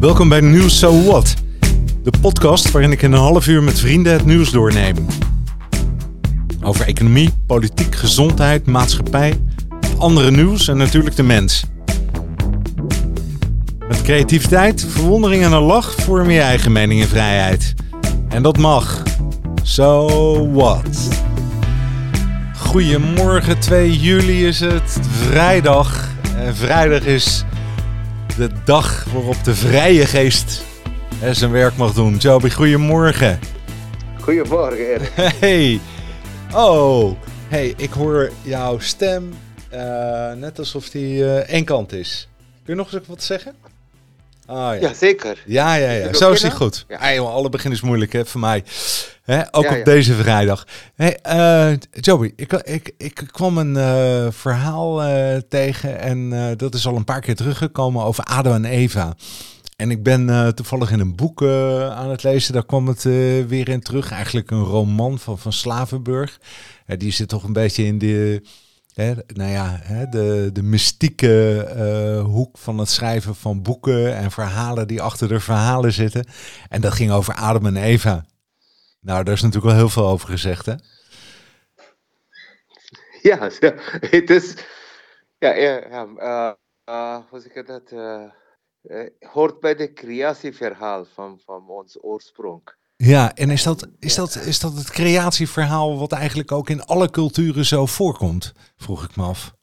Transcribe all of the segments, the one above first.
Welkom bij Nieuws So What, de podcast waarin ik in een half uur met vrienden het nieuws doorneem. Over economie, politiek, gezondheid, maatschappij, andere nieuws en natuurlijk de mens. Met creativiteit, verwondering en een lach vorm je eigen mening en vrijheid. En dat mag. So what? Goedemorgen, 2 juli is het, vrijdag. En vrijdag is de dag waarop de vrije geest hè, zijn werk mag doen. Joby, goedemorgen. Goedemorgen, Erik. Hey. Oh, hey, ik hoor jouw stem eh, net alsof die eh één kant is. Kun je nog eens wat zeggen? Ah, ja. Ja, zeker. Ja, ja, ja. Zo is die beginnen? goed. Ja. Alle begin is moeilijk hè, voor mij. Hè, ook Ja, op deze vrijdag. Hey, eh, Joby, ik, ik, ik kwam een eh, verhaal eh, tegen en dat is al een paar keer teruggekomen over Adam en Eva. En ik ben toevallig in een boek aan het lezen, daar kwam het weer in terug. Eigenlijk een roman van, van Slavenburg. Die zit toch een beetje in de, hè, nou ja, hè, de, de mystieke eh, hoek van het schrijven van boeken en verhalen die achter de verhalen zitten. En dat ging over Adam en Eva. Nou, daar is natuurlijk al heel veel over gezegd, hè? Ja, het is. Ja, ja, eh, eh, hoe ik dat? hoort bij de creatieverhaal van, van ons oorsprong. Ja, en is dat, is, dat, is dat het creatieverhaal wat eigenlijk ook in alle culturen zo voorkomt? Vroeg ik me af.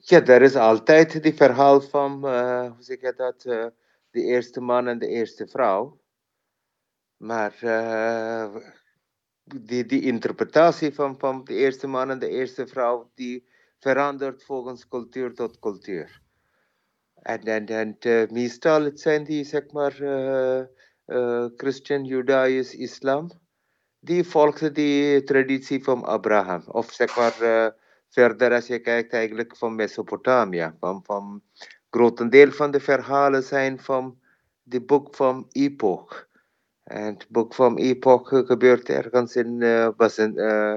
Ja, er is altijd die verhaal van, eh, hoe zeg je dat? eh, de eerste man en de eerste vrouw. Maar eh, die, die interpretatie van, van de eerste man en de eerste vrouw, die verandert volgens cultuur tot cultuur. En, en, en meestal het zijn die, zeg maar, Christian, Judaïs, Islam, die volgden die traditie van Abraham. Of zeg maar, eh, verder als je kijkt eigenlijk van Mesopotamië. Van, van grotendeel van de verhalen zijn van het boek van Epoch. En het boek van Epoch gebeurt ergens in, eh, was in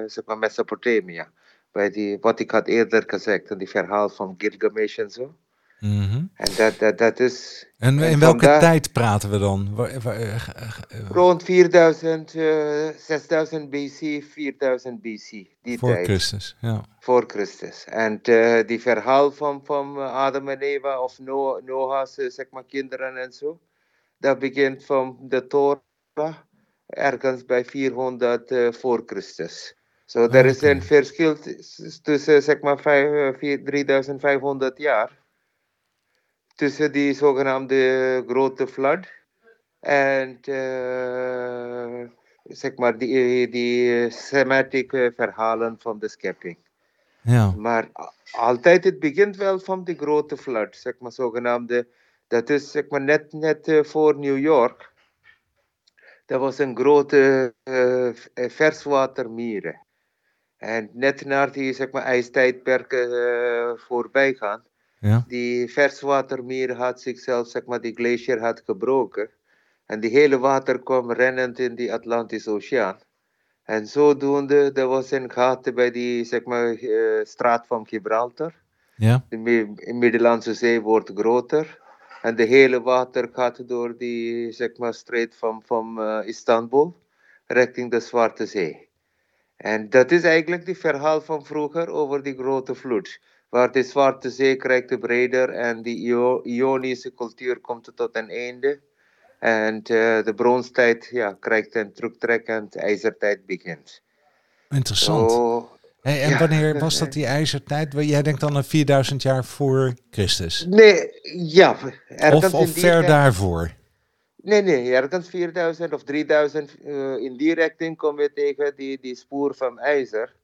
zeg maar Mesopotamië. Bij die, wat ik had eerder gezegd, die verhaal van Gilgamesh en zo. Mhm. En dat, dat, dat is En in welke tijd praten we dan? Eh, eh, eh, rond 4000, eh 6000 BC, 4000 BC. Die voor tijd. Christus, ja. voor Christus. En eh, die verhaal van, van Adam en Eva of Noah, Noah's zeg maar, kinderen en zo, dat begint van de Torah ergens bij 400 eh, voor Christus. Zo, er is Oké. een verschil tussen zeg maar vijf, eh, vier- 3500 jaar tussen die zogenaamde grote flood en eh, zeg maar die, die Semitic eh, verhalen van de schepping. ja. Maar altijd, het begint wel van de grote flood, zeg maar, zogenaamde. Dat is zeg maar net, net eh, voor New York. Dat was een grote eh, verswatermieren. En net na die zeg maar, ijstijdperken eh, voorbij gaan, ja. die verswatermier had zichzelf, zeg maar, die glacier had gebroken. En die hele water kwam rennend in die Atlantische Oceaan. En zodoende, er was een gat bij die, zeg maar, eh, straat van Gibraltar. ja. De Mi- Middellandse Zee wordt groter. En de hele water gaat door die, zeg maar, streep van, van eh, Istanbul richting de Zwarte Zee. En dat is eigenlijk het verhaal van vroeger over die grote vloed. Waar de Zwarte Zee krijgt breder en die Io- Ionische cultuur komt tot een einde. En eh, de bronstijd ja, krijgt een terugtrek en de ijzertijd begint. Interessant. Hey, en ja. wanneer was dat die ijzertijd? Jij denkt dan aan 4000 jaar voor Christus. nee, ja. Of, of ver tijd- daarvoor. Nee, nee, ergens 4000 of 3000 eh, in die richting kom je tegen die, die spoor van ijzer.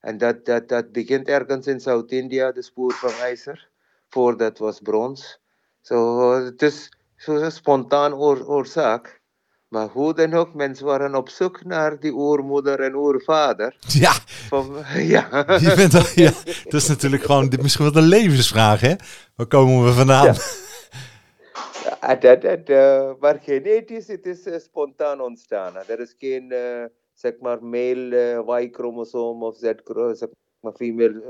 En dat, dat, dat begint ergens in Zuid-India, de spoor van ijzer. Voordat was brons. Zo, het is zo'n spontaan oor, oorzaak. Maar hoe dan ook, mensen waren op zoek naar die oermoeder en oervader. Ja, Van, ja. je bent al, ja, dat is natuurlijk gewoon dit- misschien wel een levensvraag, hè? Waar komen we vandaan? Ja. Ja, dat, dat, eh, maar genetisch, het is eh, spontaan ontstaan. Er is geen, eh, zeg maar, male eh, Y-chromosoom of Z, zeg maar, female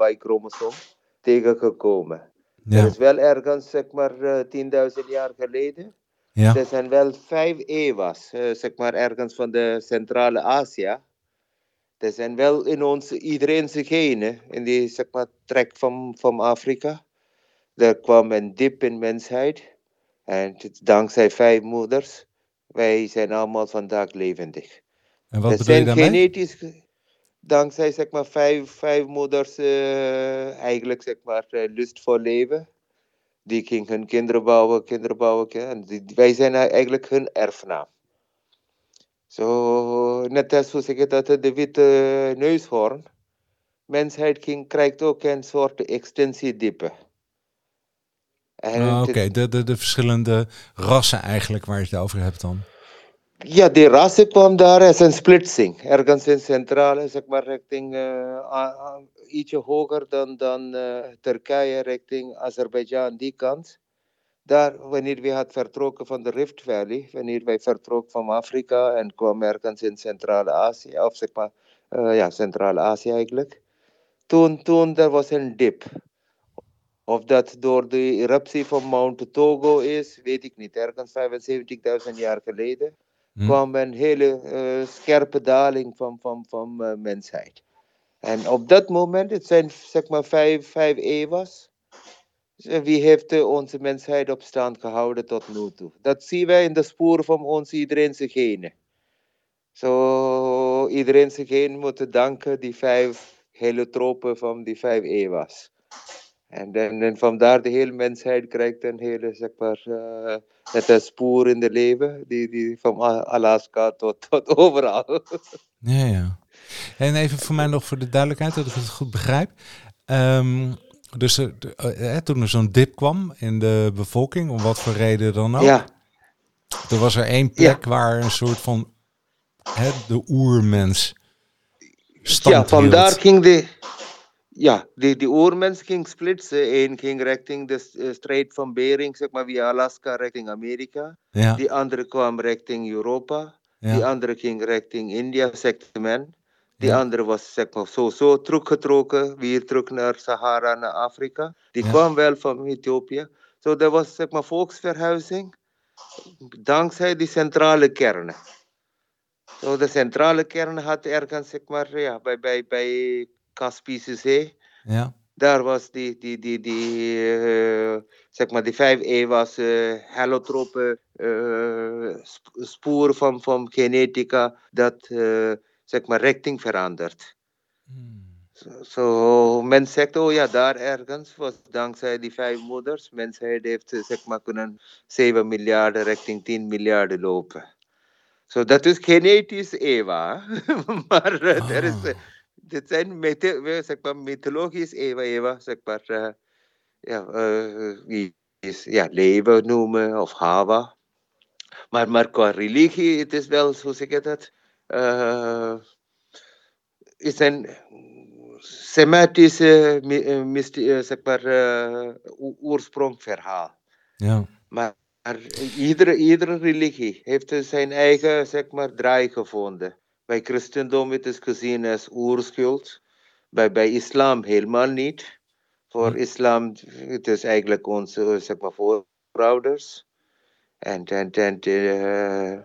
eh, Y-chromosoom tegengekomen. Er is wel ergens, zeg maar, uh, 10.000 jaar geleden. Ja. Er zijn wel vijf Eva's, uh, zeg maar, ergens van de Centrale Azië. Er zijn wel in ons, iedereen zijn genen, in die, zeg maar, trek van, van Afrika. Er kwam een dip in mensheid. En dankzij vijf moeders, wij zijn allemaal vandaag levendig. En wat er bedoel je zijn daarmee? genetisch, dankzij zeg maar vijf, vijf moeders uh, eigenlijk zeg maar uh, lust voor leven. Die gingen hun kinderen bouwen, kinderen bouwen. En die, wij zijn eigenlijk hun erfnaam. Zo, net als hoe zeg je dat, de witte neushoorn. Mensheid ging, krijgt ook een soort extensiediepe. Oh, Oké, okay. de, de, de verschillende rassen eigenlijk waar je het over hebt dan. Ja, die rassen kwam daar als een splitsing. Ergens in centrale, zeg maar, richting uh, ietsje hoger dan, dan uh, Turkije, richting Azerbeidzjan, die kant. Daar, wanneer we had vertrokken van de Rift Valley, wanneer wij vertrokken van Afrika en kwamen ergens in Centrale Azië, of zeg maar, uh, ja, Centrale Azië eigenlijk. Toen, toen er was een dip. Of dat door de eruptie van Mount Togo is, weet ik niet. Ergens 75.000 jaar geleden hm. kwam een hele uh, scherpe daling van, van, van uh, mensheid. En op dat moment, het zijn zeg maar vijf, vijf eeuwen, wie heeft onze mensheid op stand gehouden tot nu toe? Dat zien wij in de sporen van ons iedereen zijn genen. Zo, iedereen zijn genen moeten danken die vijf hele tropen van die vijf eeuwen. En, en, en vandaar de hele mensheid krijgt een hele, zeg maar, uh, net een spoor in de leven, die, die van Alaska tot, tot overal. Ja, ja. En even voor mij nog voor de duidelijkheid, dat ik het goed begrijp. Um, dus uh, uh, toen er zo'n dip kwam in de bevolking, om wat voor reden dan ook. Ja. Er was er één plek ja. waar een soort van hè, de oermens stand Ja, vandaar ging de, ja, die, die oermens ging splitsen. Eén ging richting de uh, Strait van Bering, zeg maar via Alaska, richting Amerika. Ja. Die andere kwam richting Europa. Ja. Die andere ging richting India, zegt men. Die Ja. andere was zeg maar, zo, zo teruggetrokken, weer terug naar Sahara, naar Afrika. Die kwam wel van Ethiopië. Zo, dat was zeg maar volksverhuizing, dankzij die centrale kernen. Zo, de centrale kern had ergens, zeg maar, ja, bij, bij, bij Kaspische Zee. Ja. Daar was die, die, die, die eh, zeg maar, die vijf eeuwers uh, heliotrope eh, sp- sporen van, van genetica, dat, eh, zeg maar, richting verandert. Hmm. Zo, zo, men zegt, oh ja, daar ergens was dankzij die vijf moeders, mensheid heeft eh, zeg maar kunnen 7 miljarden richting 10 miljarden lopen. Zo, dat is genetisch Eva. maar uh, er is, Uh, dit zijn mythe, zeg maar, mythologisch Eva, Eva, zeg maar, uh, ja, wie is, ja, leven noemen of Hava. Maar, maar qua religie, het is wel, hoe zeg je dat? is een Semitische mysti- zeg maar, oorsprongverhaal. Ja. Maar iedere, iedere religie heeft zijn eigen zeg maar, draai gevonden. Bij christendom het is gezien als oerschuld. Bij, bij islam helemaal niet. Voor islam het is eigenlijk onze zeg maar, voorouders. En, en, en uh,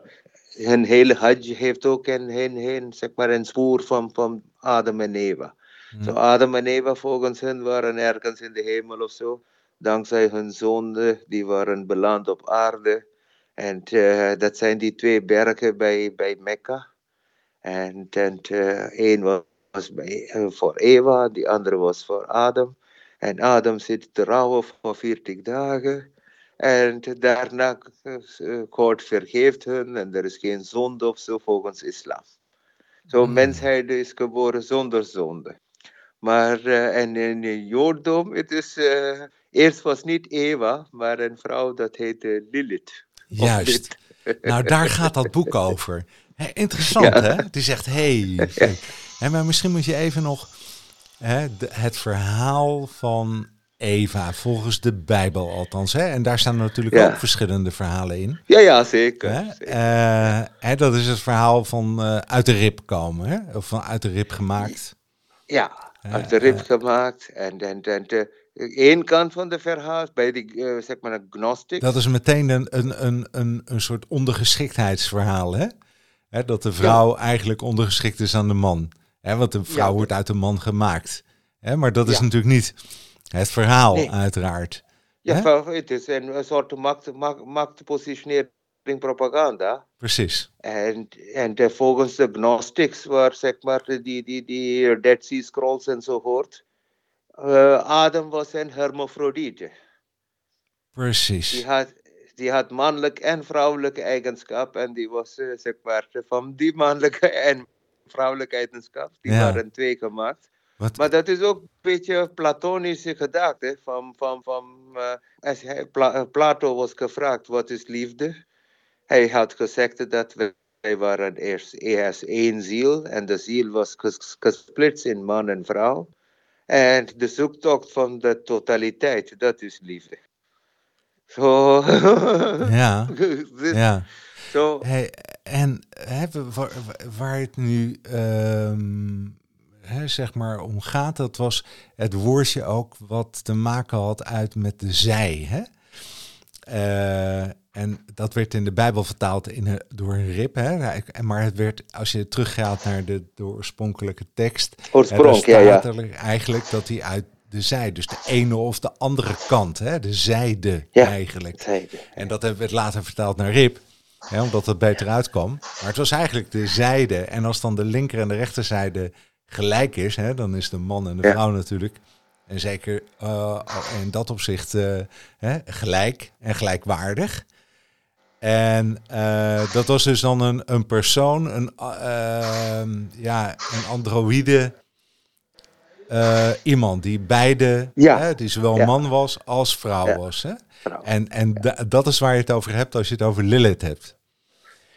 hun hele hajj heeft ook een, een, een, zeg maar een spoor van, van Adam en Eva. Zo so Adam en Eva volgens hen waren ergens in de hemel of zo. Dankzij hun zonde, die waren beland op aarde. En uh, dat zijn die twee bergen bij, bij Mekka. En, en uh, één was bij, uh, voor Eva, die andere was voor Adam. En Adam zit te rouwen voor 40 dagen. En daarna God vergeeft hun en er is geen zonde of zo volgens islam. Zo, Hmm. mensheid is geboren zonder zonde. Maar uh, en in het Jodendom, het is, uh, eerst was niet Eva, maar een vrouw dat heette Lilith. Juist. nou, daar gaat dat boek over. Hey, interessant, ja. hè? Die zegt, hé. Hey, hey. Maar misschien moet je even nog hè, de, het verhaal van Eva, volgens de Bijbel althans. Hè? En daar staan natuurlijk ja. ook verschillende verhalen in. Ja, ja, zeker. Hè? zeker. Uh, hè, dat is het verhaal van uh, uit de rib komen, hè? of van uit de rib gemaakt. Ja, uit de rib uh, gemaakt. En, en, en de, één kant van de verhaal, bij de, zeg maar, gnostics. Dat is meteen een, een, een, een, een soort ondergeschiktheidsverhaal, hè? Hè dat de vrouw eigenlijk ondergeschikt is aan de man. Hè, want de vrouw wordt uit de man gemaakt. Hè, maar dat is natuurlijk niet het verhaal, uiteraard. Ja, het is een soort macht, macht, machtpositionering propaganda. Precies. En, en volgens de Gnostics, waar zeg maar die, die, die Dead Sea Scrolls enzovoort, uh, Adam was een hermafrodiete. Precies. Die had, die had mannelijke en vrouwelijke eigenschap en die was uh, zeg maar van die mannelijke en vrouwelijke eigenschap, die waren twee gemaakt. Wat? Maar dat is ook een beetje platonische gedachte. Van, van, van, uh, als hij, Pla Plato was gevraagd, wat is liefde? Hij had gezegd dat wij waren eerst, eerst één ziel en de ziel was gesplitst in man en vrouw. En de zoektocht van de totaliteit, dat is liefde. Zo. ja. ja. Zo. Hey, en hebben, waar, waar het nu um, hè, zeg maar om gaat, dat was het woordje ook wat te maken had uit met de zij. Hè? Uh, en dat werd in de Bijbel vertaald in door een rib. Hè? Maar het werd, als je teruggaat naar de, de oorspronkelijke tekst, Oorsprong, ja, ja. eigenlijk dat hij uit de zij, dus de ene of de andere kant, hè? de zijde ja, eigenlijk. Zijde. En dat werd later vertaald naar rib, hè, omdat het beter uitkwam. Maar het was eigenlijk de zijde. En als dan de linker en de rechterzijde gelijk is, hè, dan is de man en de vrouw natuurlijk. En zeker uh, in dat opzicht uh, hè, gelijk en gelijkwaardig. En uh, dat was dus dan een, een persoon, een, ja, een androïde uh, iemand die beide, ja. hè, die zowel ja. man was als vrouw ja. was. Hè? Vrouw. En, en dat is waar je het over hebt als je het over Lilith hebt.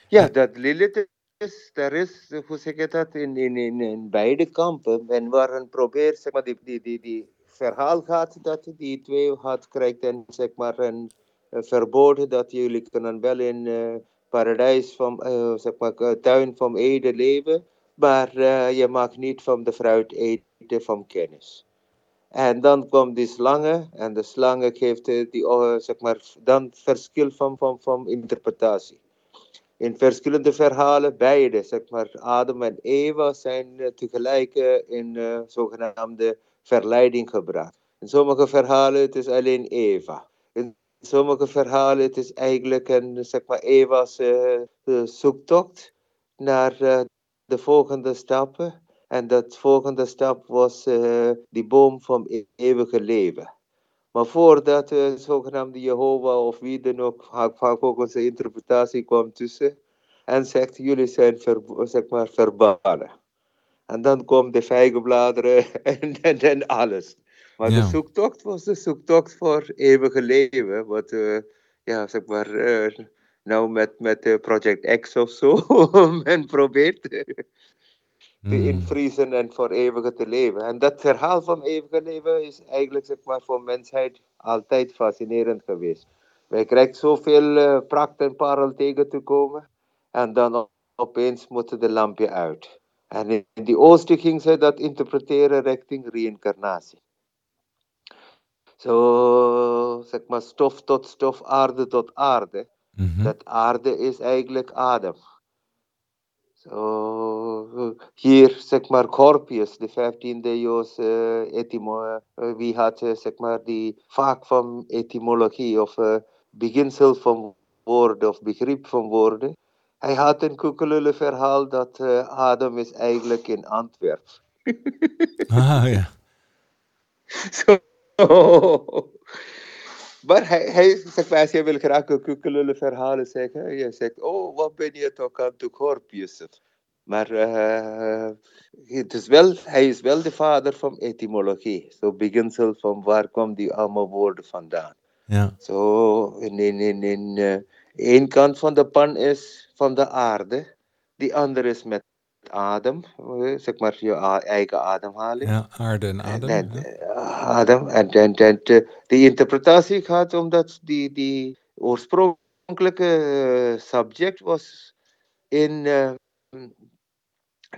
Ja, dat Lilith is, daar is, hoe zeg je dat, in, in, in, in beide kampen. En waar een probeert, zeg maar, die, die, die, die verhaal gaat dat die twee had, krijgt en zeg maar een verboden dat jullie kunnen wel in uh, paradijs van, uh, zeg maar, tuin van Ede leven, maar uh, je mag niet van de fruit eten van kennis. En dan komt die slangen en de slangen geeft die, zeg maar, dan verschil van, van, van interpretatie. In verschillende verhalen, beide, zeg maar, Adam en Eva zijn tegelijk in zogenaamde verleiding gebracht. In sommige verhalen het is alleen Eva. In sommige verhalen het is eigenlijk een, zeg maar, Eva's uh, zoektocht naar uh, de volgende stappen. En dat volgende stap was uh, die boom van e-, eeuwige leven. Maar voordat de zogenaamde Jehovah of wie dan ook, vaak ook onze interpretatie kwam tussen. En zegt, jullie zijn ver, zeg maar, verbannen. En dan komen de vijgenbladeren en, en, en alles. Maar ja. de zoektocht was de zoektocht voor eeuwige leven. Wat, uh, ja, zeg maar, nou met, met Project X of zo, men probeert te invriezen en voor eeuwige te leven. En dat verhaal van eeuwige leven is eigenlijk, zeg maar, voor mensheid altijd fascinerend geweest. Wij krijgen zoveel uh, pracht en parel tegen te komen. En dan opeens moeten de lampje uit. En in die oosten ging ze dat interpreteren richting reïncarnatie. Zo, zeg maar, stof tot stof, aarde tot aarde. Mm -hmm. Dat aarde is eigenlijk adem. Zo, hier, zeg maar, Corpius, de 15e eeuwse uh, etymologie, uh, wie had, uh, zeg maar, die vaak van etymologie of uh, beginsel van woorden of begrip van woorden. Hij had een koekelullen verhaal dat uh, Adam is eigenlijk in Antwerpen. ah, ja. Zo. Maar hij, hij zegt, als je wil graag verhalen zeggen, je zegt, oh, wat ben je toch aan het Gorpius. Maar uh, het is wel, hij is wel de vader van etymologie. Zo beginsel van waar komen die allemaal woorden vandaan. Ja. Zo, in, in, in, in uh, één kant van de pan is van de aarde, die andere is met adem, zeg maar je eigen ademhaling. Ja, aarde en adem. En, en, adem. En, en, en de, interpretatie gaat omdat die, die oorspronkelijke subject was in uh,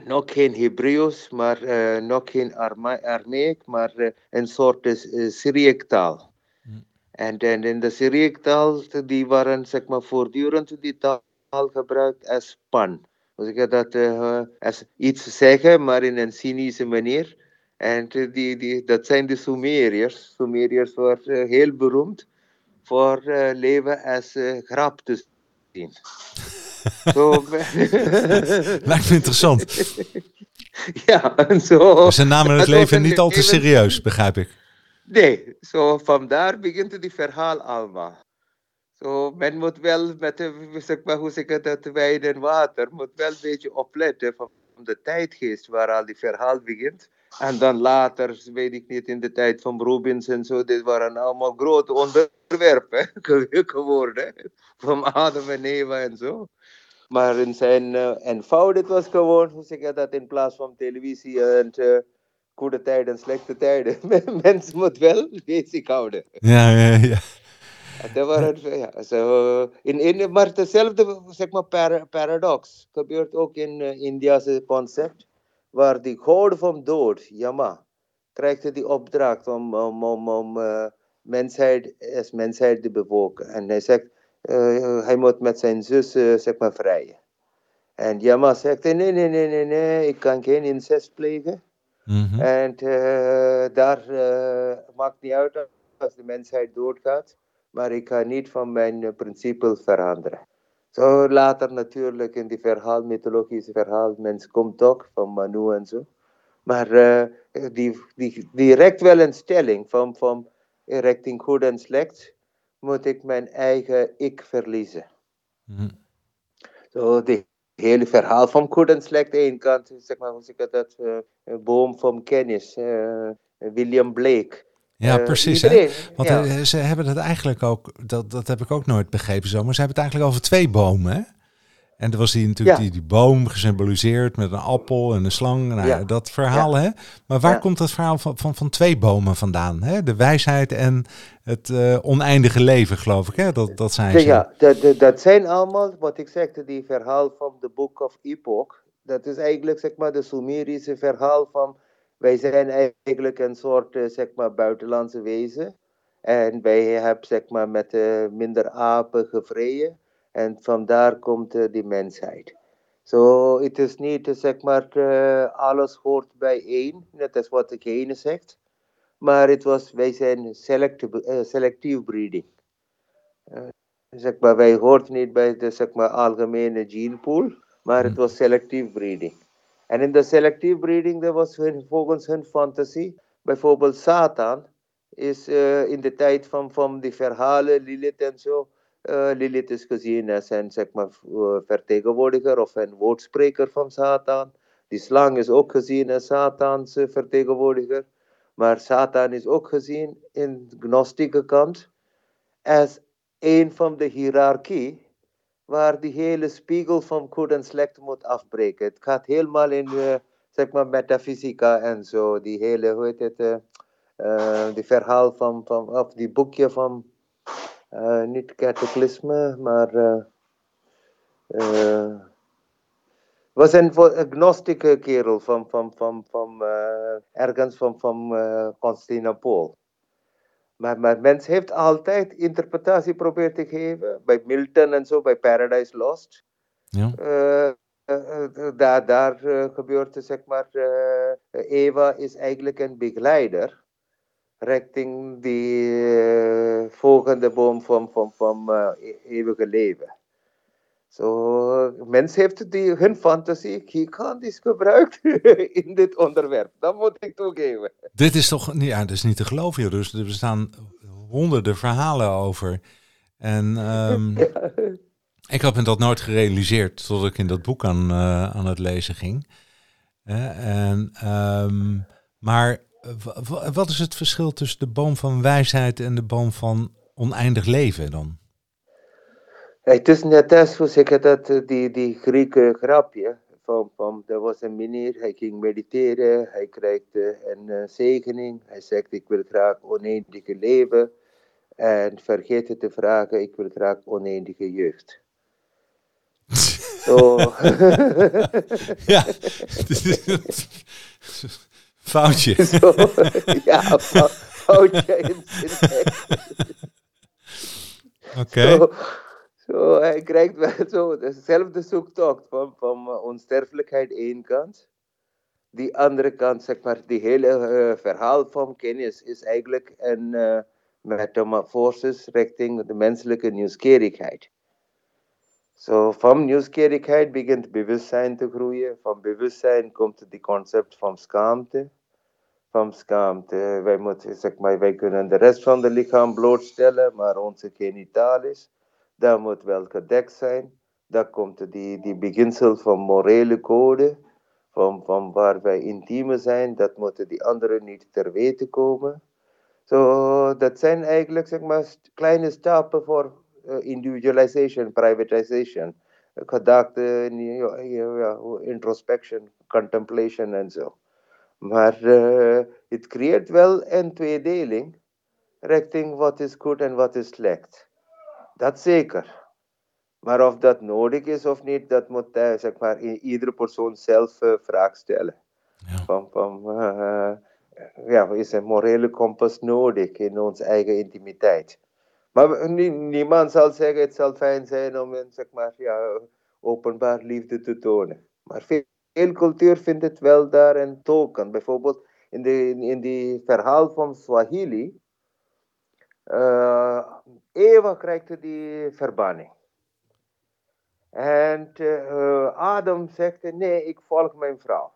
nog geen Hebreeuws, maar uh, nog geen Armeek, maar uh, een soort uh, Syriëk taal. Hmm. En, en in de Syriëk taal, die waren zeg maar voortdurend die taal gebruikt als pan. Dus ik dat als iets zeggen, maar in een cynische manier. En die, die, dat zijn de Sumeriërs. Sumeriërs waren heel beroemd voor leven als grap te zien. Zo... Lijkt me interessant. Ja, en zo... Ze namen het leven niet al te serieus, begrijp ik. Nee, zo vandaar begint die verhaal allemaal. Zo, men moet wel met zeg maar, hoe zeg dat, wijn en water, moet wel een beetje opletten van de tijdgeest waar al die verhaal begint. En dan later, weet ik niet, in de tijd van Rubens en zo, dit waren allemaal grote onderwerpen geworden. Van Adam en Eva en zo. Maar in zijn uh, eenvoud, het was gewoon, hoe zeg je dat, in plaats van televisie en uh, goede tijden en slechte tijden. Mensen moeten wel bezig houden. Ja, ja, ja. Dat waren, ja, zo, in, in, maar hetzelfde zeg maar, par, paradox gebeurt ook in uh, Indiase concept, waar die god van dood, Yama, krijgt die opdracht om, om, om, om uh, mensheid, als mensheid te bevolken. En hij zegt, uh, hij moet met zijn zus zeg maar vrijen. En Yama zegt, nee, nee, nee, nee, nee, ik kan geen incest plegen. Mm -hmm. En daar maakt niet uit als de mensheid doodgaat, maar ik ga niet van mijn principes veranderen. Zo later natuurlijk in die verhaal, mythologische verhaal, mens komt toch van Manu en zo. Maar die, die, direct wel een stelling van, van richting goed en slecht moet ik mijn eigen ik verliezen. Mm. Zo, de hele verhaal van goed en slecht één kant, zeg maar, hoe zeg ik dat, uh, boom van kennis, uh, William Blake. Ja, uh, precies. Iedereen, Want ja. ze hebben het eigenlijk ook, dat, dat heb ik ook nooit begrepen zo, maar ze hebben het eigenlijk over twee bomen, hè? En er was die natuurlijk die, die boom gesymboliseerd met een appel en een slang. Nou, ja. Dat verhaal, hè? Maar waar komt dat verhaal van, van, van twee bomen vandaan? Hè? De wijsheid en het uh, oneindige leven, geloof ik, hè? Dat, dat zijn ze. Ja, dat, dat zijn allemaal, wat ik zeg, die verhaal van de Book of Epoch. Dat is eigenlijk, zeg maar, de Sumerische verhaal van... Wij zijn eigenlijk een soort, uh, zeg maar, buitenlandse wezen. En wij hebben, zeg maar, met uh, minder apen gevreden. En vandaar komt uh, die mensheid. Zo, so, het is niet, zeg maar, alles hoort bij één, net als wat de gene zegt. Maar het was, wij zijn selectief breeding. zeg maar, wij hoort niet bij de zeg maar, algemene genepool, maar het was selectief breeding. En in de selectief breeding, dat was volgens hun fantasie, bijvoorbeeld Satan, is in de tijd van, van die verhalen, Lilith en zo, uh, Lilith is gezien als een zeg maar, uh, vertegenwoordiger of een woordspreker van Satan. Die slang is ook gezien als Satans uh, vertegenwoordiger. Maar Satan is ook gezien in de gnostieke kant als een van de hiërarchie waar die hele spiegel van goed en slecht moet afbreken. Het gaat helemaal in zeg maar metafysica en zo. Die hele, hoe heet het, die verhaal van, van of die boekje van uh, niet cataclysme, maar uh, uh, was een agnostieke kerel van, van, van, van ergens van, van Constantinople. Maar, maar mens heeft altijd interpretatie proberen te geven. Bij Milton en zo, bij Paradise Lost. Ja. daar, daar gebeurt zeg maar, Eva is eigenlijk een begeleider richting die volgende boom van, van, van uh, eeuwige leven. Zo, so, mens heeft die, hun fantasie gigantisch gebruikt in dit onderwerp. Dat moet ik toegeven. Dit is toch ja, dat is niet te geloven. Dus er bestaan honderden verhalen over. En um, ja. ik had me dat nooit gerealiseerd tot ik in dat boek aan, uh, aan het lezen ging. en, um, maar wat is het verschil tussen de boom van wijsheid en de boom van oneindig leven dan? Het is net als, hoe zeg je dat, eh, die, die Grieke grapje. Van, van, er was een meneer, hij ging mediteren, hij kreeg een uh, zegening. Hij zegt, ik wil graag oneindige leven. En vergeet te vragen, ik wil graag oneindige jeugd. Zo. ja. Foutje. Zo, ja, fou- foutje in. Oké. Zo, hij krijgt wel zo dezelfde zoektocht van, van uh, onsterfelijkheid één kant. Die andere kant, zeg maar, die hele eh, verhaal van kennis is eigenlijk een uh, metamorfosis richting de menselijke nieuwsgierigheid. Zo, van nieuwsgierigheid begint bewustzijn te groeien. Van bewustzijn komt het concept van schaamte. Van schaamte, wij, moeten, zeg maar, wij kunnen de rest van het lichaam blootstellen, maar onze genitalis, dat moet wel gedekt zijn. Dan komt die, die beginsel van morele code, van, van waar wij intieme zijn, dat moeten die anderen niet ter weten komen. Zo, dat zijn eigenlijk zeg maar, kleine stappen voor uh, individualization, privatization, gedachte, introspection, contemplation en zo. Maar uh, het creëert wel een tweedeling richting wat is goed en wat is slecht. Dat zeker. Maar of dat nodig is of niet, dat moet uh, zeg maar, iedere persoon zelf uh, vraag stellen. Ja. Van, van, ja, is een morele kompas nodig in onze eigen intimiteit? Maar niemand zal zeggen het zal fijn zijn om een, zeg maar, ja, openbaar liefde te tonen. Maar veel, veel cultuur vindt het wel daar een token. Bijvoorbeeld in die, in die verhaal van Swahili. Uh, Eva krijgt die verbanning. En uh, Adam zegt, nee, ik volg mijn vrouw.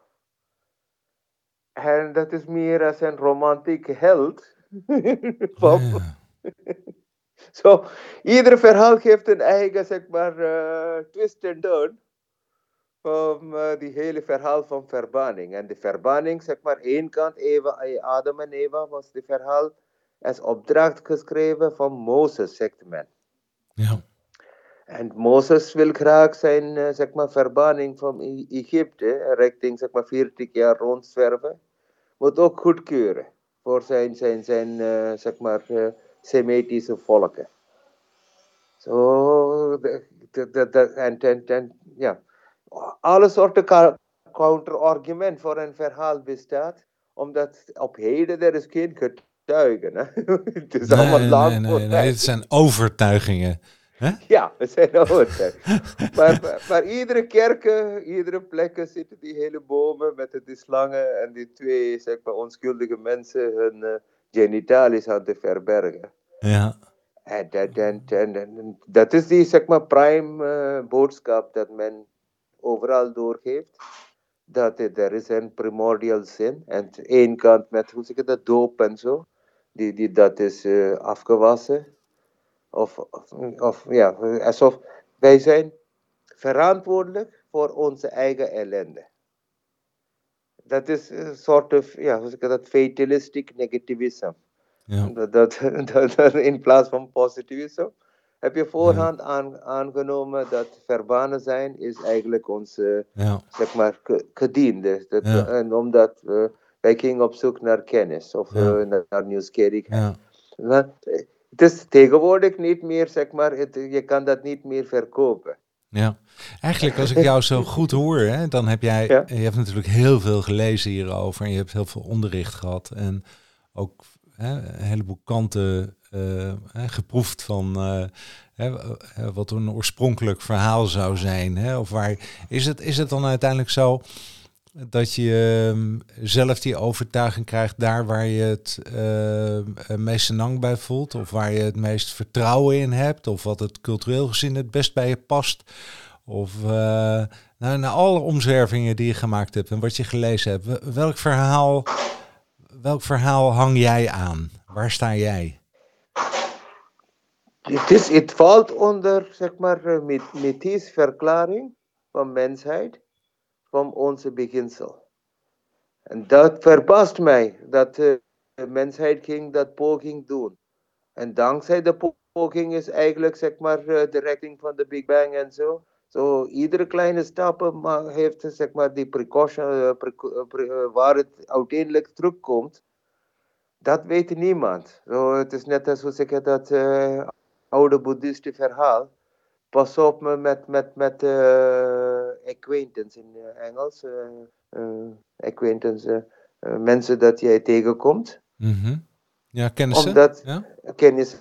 En dat is meer als een romantieke held. Zo, ieder verhaal geeft een eigen, zeg maar, uh, twist en turn. Van uh, die hele verhaal van verbanning. En de verbanning, zeg maar, één kant, Eva, Adam en Eva, was de verhaal als opdracht geschreven van Mozes, zegt men. Ja. En Mozes wil graag zijn, uh, zeg maar, verbanning van Egypte, richting, zeg maar, 40 jaar rondzwerven, moet ook goedkeuren voor zijn, zijn, zijn zeg maar, Semitische volken. Zo, en, en, en, ja, alle soorten counterargument voor een verhaal bestaat, omdat op heden er is geen getuigen. Hè? het is Nee, allemaal nee, het zijn overtuigingen. Ja, we zijn overtuigd. maar, maar, maar iedere kerk, iedere plek zitten die hele bomen met die slangen en die twee zeg maar, onschuldige mensen hun uh, genitalies aan te verbergen. Ja. En dat, en, en, en, dat is die zeg maar, prime uh, boodschap dat men overal doorgeeft. Dat er is een primordial sin. En één kant met, hoe zeg je dat, doop en zo. Die, die, dat is uh, afgewassen. Of, of, of ja, alsof wij zijn verantwoordelijk voor onze eigen ellende. Dat is een soort of, ja, hoe zeg je dat, fatalistic negativism. Ja. Dat, dat, dat, in plaats van positivisme heb je voorhand aan, aangenomen dat verbannen zijn is eigenlijk onze, Ja. zeg maar, gediende. Dat, Ja. En omdat we, wij gingen op zoek naar kennis of Ja. uh, naar, naar nieuwsgierigheid. Ja. Maar het is tegenwoordig niet meer, zeg maar, het, je kan dat niet meer verkopen. Ja, eigenlijk als ik jou zo goed hoor, hè, dan heb jij, Ja. je hebt natuurlijk heel veel gelezen hierover en je hebt heel veel onderricht gehad en ook hè, een heleboel kanten eh, geproefd van eh, hè, eh, wat een oorspronkelijk verhaal zou zijn. Hè, of waar, is, het, is het dan uiteindelijk zo dat je ehm, zelf die overtuiging krijgt daar waar je het eh, meest senang bij voelt, of waar je het meest vertrouwen in hebt, of wat het cultureel gezien het best bij je past? Of uh, nou, na alle omzwervingen die je gemaakt hebt en wat je gelezen hebt, wel- welk verhaal, welk verhaal hang jij aan? Waar sta jij? Het, is, het valt onder, zeg maar, eh, verklaring van mensheid, van onze beginsel. En dat verbaast mij, dat eh, de mensheid ging dat poging doen. En dankzij de po- poging is eigenlijk, zeg maar, eh, de richting van de Big Bang en zo. Zo, iedere kleine stap heeft, zeg maar, die precaution, eh, eh, eh, waar het uiteindelijk terugkomt. Dat weet niemand. Zo, het is net als, je dat, eh, oude boeddhistische verhaal. Pas op me met, met, met, eh, acquaintance in Engels. acquaintance, mensen dat jij tegenkomt. Mm Ja, kennissen. Omdat, ja? Kennissen.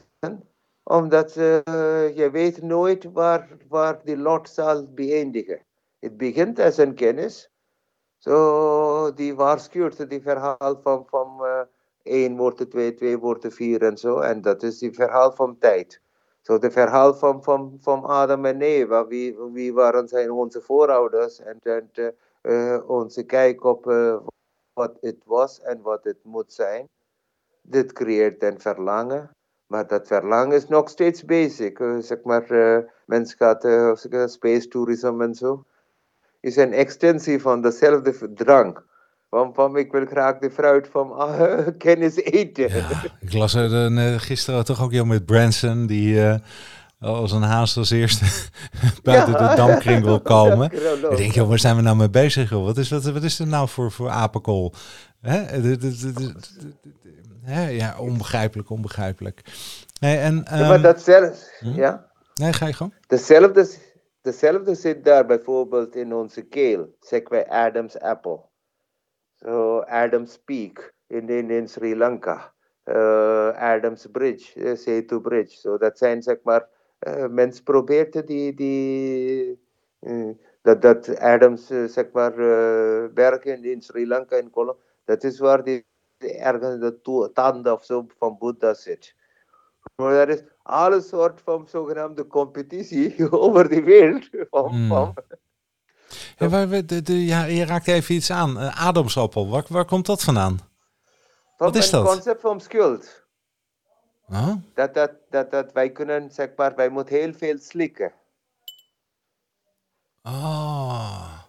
Omdat je weet nooit waar, waar die lot zal beëindigen. Het begint als een kennis. Zo, die waarschuwt die verhaal van, van 1 wordt 2, 2 wordt 4 en zo. En dat is die verhaal van tijd. Zo, de verhaal van, van, van Adam en Eva. Wie, wie waren zijn onze voorouders? En, en uh, onze kijk op uh, wat het was en wat het moet zijn. Dit creëert een verlangen. Maar dat verlangen is nog steeds basic. Zeg maar, mensen gaat space tourism en zo. Is een extensie van dezelfde drang. Van, ik wil graag de fruit van uh, kennis eten. Ja, ik las er uh, gisteren toch ook heel met Branson, die uh, als een haast als eerste buiten ja, de damkring wil komen. ik denk, joh, waar zijn we nou mee bezig? Joh? Wat, is, wat, wat is er nou voor, voor apenkool? Hè? De, de, de, Hè? Ja, onbegrijpelijk, onbegrijpelijk. Nee, en, um, ja, maar dat zelf, hm? ja? Nee, ga je gewoon. Dezelfde, dezelfde zit daar bijvoorbeeld in onze keel, zeggen wij Adam's apple. So Adam's Peak in, in, in Sri Lanka. Uh, Adam's Bridge, uh, Setu Bridge. So zijn zeg maar, uh, mensen probeert die, die dat, dat Adams zeg maar bergen in Sri Lanka en Colombia, dat is waar die ergens de tanden of zo van Boeddha zit. Maar er is alle soort van zogenaamde competitie over de wereld. Van, mm. van, ja, waar we, de, de, ja, je raakt even iets aan. Uh, Adamsappel, waar, waar komt dat vandaan? Wat is dat? Het concept van schuld. Oh? Dat, dat, dat, dat wij kunnen, zeg maar, wij moeten heel veel slikken. Oh.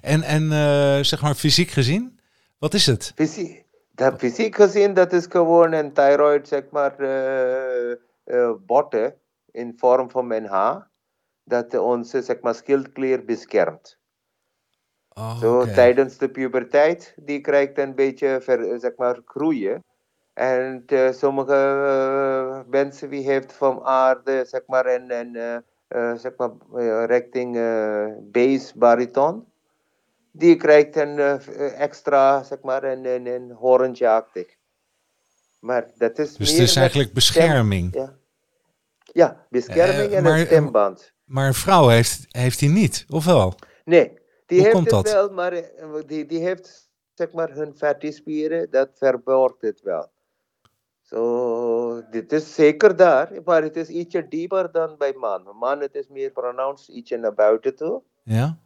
En, en uh, zeg maar fysiek gezien, wat is het? Fysiek, dat fysiek gezien, dat is gewoon een thyroid, zeg maar, uh, uh, botten in vorm van een haar. Dat onze, zeg maar, schildklier beschermt. Oh, Zo okay. tijdens de puberteit, die krijgt een beetje, ver, zeg maar, groeien. En uh, sommige uh, mensen die heeft van aarde, zeg maar, een uh, zeg maar, richting bass bariton. Die krijgt een extra, zeg maar, een, een, een. Maar dat is dus het is eigenlijk bescherming. Stem, ja. ja, bescherming en maar, een stemband. Maar een vrouw heeft, heeft die niet, of wel? Nee, die Hoe heeft komt het dat? wel, maar die, die heeft zeg maar hun vetspieren, dat verborgt het wel. Zo, dit is zeker daar, maar het is ietsje dieper dan bij man. Man, het is meer pronounced ietsje naar buiten toe. Ja.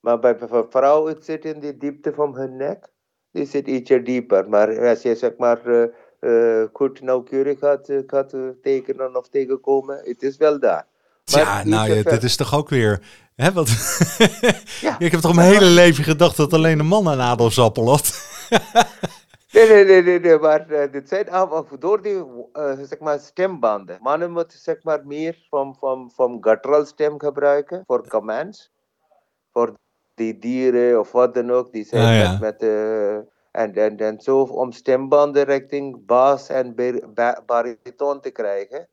Maar bij vrouw, het zit in de diepte van hun nek. Die zit ietsje dieper. Maar als je zeg maar uh, uh, goed nauwkeurig gaat, gaat tekenen of tegenkomen, het is wel daar. Maar Ja, nou ja, dit is toch ook weer... Hè, wat... ja. Ik heb toch mijn hele leven gedacht dat alleen een man een ademsappel had. Nee, nee, nee, nee, nee maar uh, dit zijn af, door die uh, zeg maar stembanden. Mannen moeten zeg maar meer van, van, van guttural stem gebruiken voor commands. Voor die dieren of wat dan ook. Die zijn Ah, ja. met, met uh, en, en, en zo om stembanden richting baas en ba bariton te krijgen.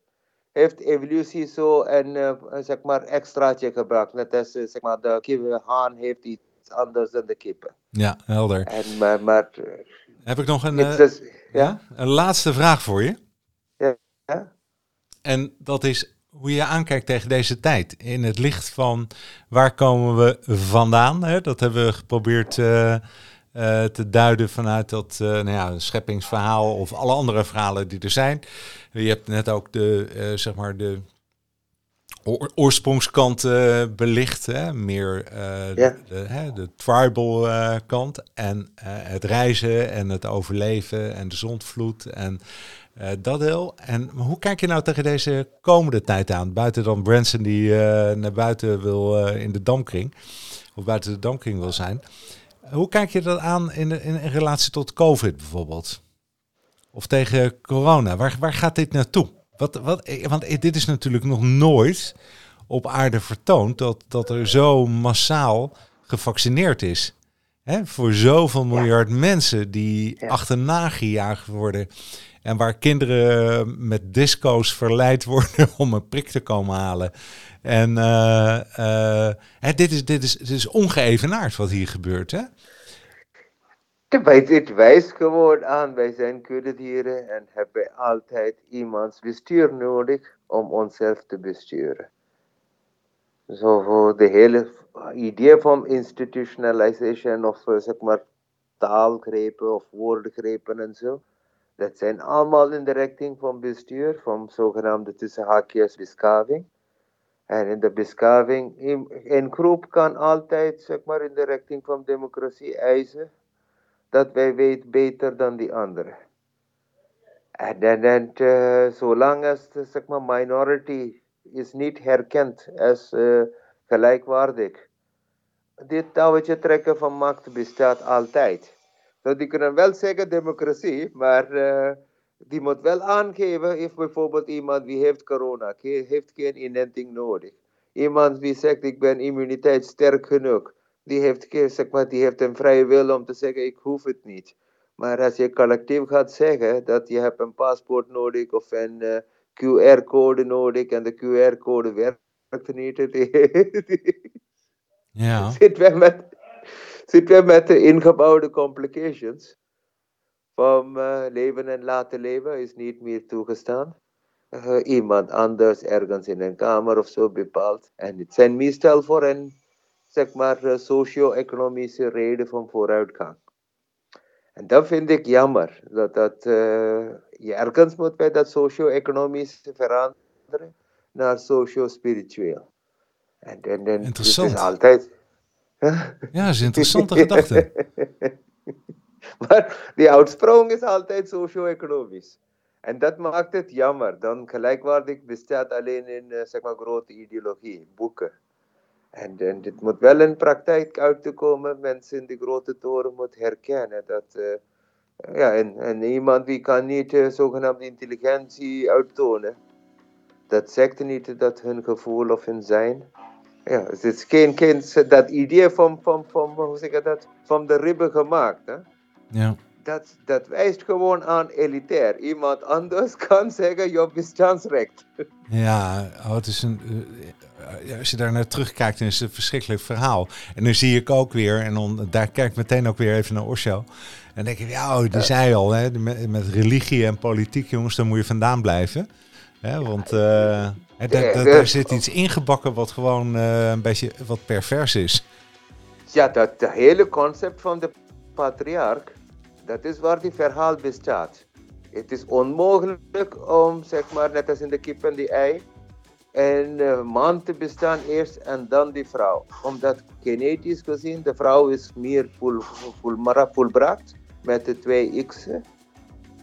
Heeft evolutie zo een zeg maar extraatje gebruikt. Net als zeg maar de kip, haan heeft iets anders dan de kippen. Ja, helder. En, maar, maar Heb ik nog een, uh, is, ja? een laatste vraag voor je. Ja. ja? En dat is hoe je aankijkt tegen deze tijd. In het licht van waar komen we vandaan? Hè? Dat hebben we geprobeerd uh, uh, te duiden vanuit dat nou ja, scheppingsverhaal of alle andere verhalen die er zijn. Je hebt net ook de, zeg maar de uh, belicht, hè? meer uh, ja. de, hè, de, tribal uh, kant en het reizen en het overleven en de zondvloed en dat deel. En hoe kijk je nou tegen deze komende tijd aan? Buiten dan Branson die naar buiten wil in de damkring, of buiten de damkring wil zijn. Hoe kijk je dat aan in, in, in relatie tot COVID bijvoorbeeld? Of tegen corona? Waar, waar gaat dit naartoe? Wat, wat, want dit is natuurlijk nog nooit op aarde vertoond dat, dat er zo massaal gevaccineerd is. Hè, voor zoveel miljard ja. mensen die ja. achterna gejaagd worden. En waar kinderen met disco's verleid worden om een prik te komen halen. En hè, dit, is, dit, is, dit is ongeëvenaard wat hier gebeurt, hè? Het wijst gewoon aan, wij zijn kuddedieren en hebben altijd iemands bestuur nodig om onszelf te besturen. Zo voor de hele idee van institutionalization of zeg maar taalgrepen of woordgrepen en zo. Dat zijn allemaal in de richting van bestuur, van zogenaamde tussen. En in de beschaving, een groep kan altijd zeg maar, in de richting van democratie eisen dat wij weten beter dan die anderen. En, en, en uh, zolang als zeg maar, minority is niet herkend als uh, gelijkwaardig. Dit touwtje trekken van macht bestaat altijd. Dus die kunnen wel zeggen democratie, maar uh, die moet wel aangeven of bijvoorbeeld iemand die heeft corona, heeft geen inenting nodig. Iemand die zegt ik ben immuniteit sterk genoeg die heeft, zeg maar, die heeft een vrije wil om te zeggen, ik hoef het niet. Maar als je collectief gaat zeggen dat je hebt een paspoort nodig of een uh, QR-code nodig en de QR-code werkt niet, ja. zit we met, zit we met de ingebouwde complications van uh, leven en laten leven is niet meer toegestaan. Uh, iemand anders ergens in een kamer of zo bepaalt. En het zijn meestal voor een zeg maar, eh, socio-economische reden van vooruitgang. En dat vind ik jammer, dat, dat uh, je ergens moet bij dat socio-economisch veranderen naar socio-spiritueel. En, en, en Interessant. Het is altijd... Ja, dat is een interessante gedachte. maar die uitsprong is altijd socio-economisch. En dat maakt het jammer. Dan gelijkwaardig bestaat alleen in uh, zeg maar, grote ideologie, boeken. En, en dit moet wel in praktijk uit te komen. Mensen in de grote toren moeten herkennen dat. Uh, ja, en, en iemand die kan niet uh, zogenaamde intelligentie uittonen. Dat zegt niet dat hun gevoel of hun zijn. Ja, het is geen, geen dat idee van, van, van, hoe zeg ik dat, van de ribben gemaakt. Hè? Ja. Dat, dat wijst gewoon aan elitair. Iemand anders kan zeggen, je bestaansrecht. Ja, oh, het is een, uh, als je daar naar terugkijkt, dan is het een verschrikkelijk verhaal. En dan zie ik ook weer, en dan, daar kijk ik meteen ook weer even naar Osho. En denk ik, ja, oh, die zei al, hè, met, met, religie en politiek, jongens, daar moet je vandaan blijven. Hè, want uh, daar, zit iets ingebakken wat gewoon uh, een beetje wat pervers is. Ja, dat de hele concept van de patriarch, dat is waar die verhaal bestaat. Het is onmogelijk om, zeg maar, net als in de kip en die ei, een uh, man te bestaan eerst en dan die vrouw. Omdat genetisch gezien de vrouw is meer vol, vol, volbracht met de twee x'en.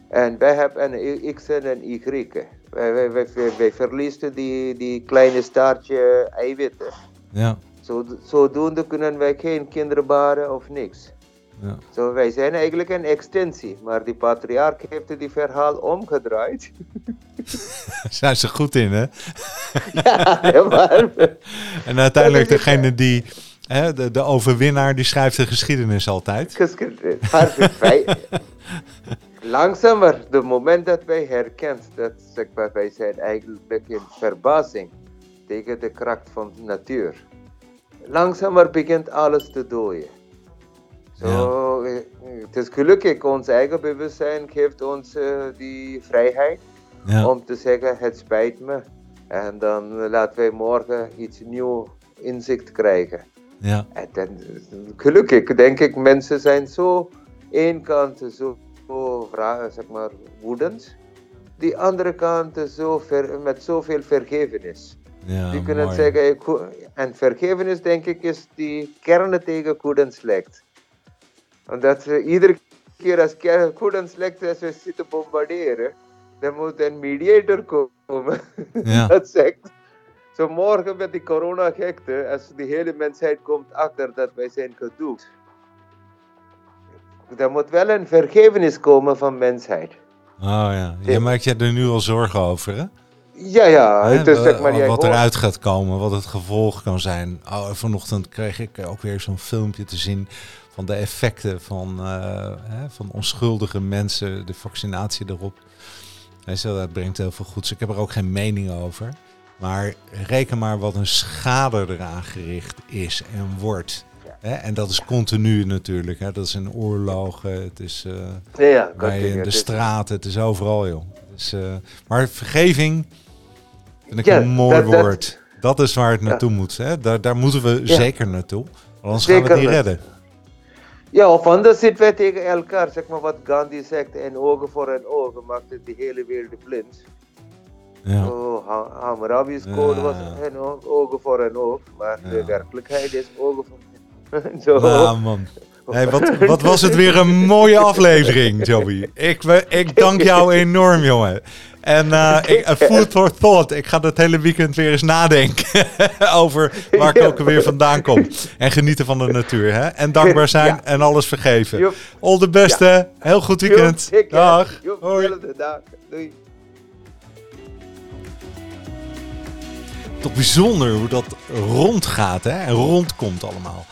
En wij hebben een x en een y. Wij, wij, wij, wij verliezen die, die kleine staartje eiwitten. Ja. Zo, zodoende kunnen wij geen kinderen baren of niks. Ja. Zo, wij zijn eigenlijk een extensie, maar die patriarch heeft die verhaal omgedraaid. zijn ze goed in, hè? ja, maar... En uiteindelijk degene die, hè, de, de overwinnaar, die schrijft de geschiedenis altijd. Geschiedenis. langzamer, de moment dat wij herkent dat zeg maar, wij zijn eigenlijk in verbazing tegen de kracht van de natuur. Langzamer begint alles te dooien. Zo, ja. Het is gelukkig, ons eigen bewustzijn geeft ons uh, die vrijheid ja. om te zeggen: het spijt me. En dan laten wij morgen iets nieuw inzicht krijgen. Ja. En dan, gelukkig denk ik, mensen zijn zo één kant zo, zeg maar, woedend. Die andere kant zo ver, met zoveel vergevenis. Ja, die kunnen mooi. zeggen, ik, en vergevenis denk ik is die kern tegen goed en slecht. Omdat we iedere keer als goed en slecht als we zitten bombarderen, dan moet een mediator komen. Ja. dat zegt. Zo morgen met die corona-gekte, als de hele mensheid komt achter dat wij zijn gedoemd. Er moet wel een vergevenis komen van mensheid. Oh ja, je maakt je er nu al zorgen over, hè? Ja, ja. Het is, zeg maar, wat eruit gaat komen, wat het gevolg kan zijn. Oh, vanochtend kreeg ik ook weer zo'n filmpje te zien van de effecten van, uh, hè, van onschuldige mensen, de vaccinatie erop. dat brengt heel veel goeds. Ik heb er ook geen mening over. Maar reken maar wat een schade eraan gericht is en wordt. Hè? En dat is continu natuurlijk. Hè? Dat is in oorlogen, het is uh, ja, ja, bij in de straten, het is overal, joh. Dus, uh, maar vergeving vind ik een mooi woord. Dat is waar het naartoe moet. Hè? Daar, daar moeten we zeker naartoe. Anders gaan we het niet redden. Ja, of anders zitten wij tegen elkaar, zeg maar wat Gandhi zegt, en ogen voor en ogen maakt het de hele wereld blind. Ja. Oh, Hammurabi's code was en ogen voor en oog, maar de werkelijkheid is ogen voor Zo. Nou, man. Hey, wat, wat was het weer een mooie aflevering, Joey. Ik, ik dank jou enorm, jongen. En uh, ik, food for thought. Ik ga dat hele weekend weer eens nadenken over waar ik ook weer vandaan kom. En genieten van de natuur. Hè? En dankbaar zijn en alles vergeven. All the beste. Heel goed weekend. Dag. Hoi. Doei. Toch bijzonder hoe dat rondgaat hè? en rondkomt allemaal.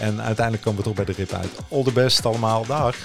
En uiteindelijk komen we toch bij de rip uit. All the best allemaal. Dag.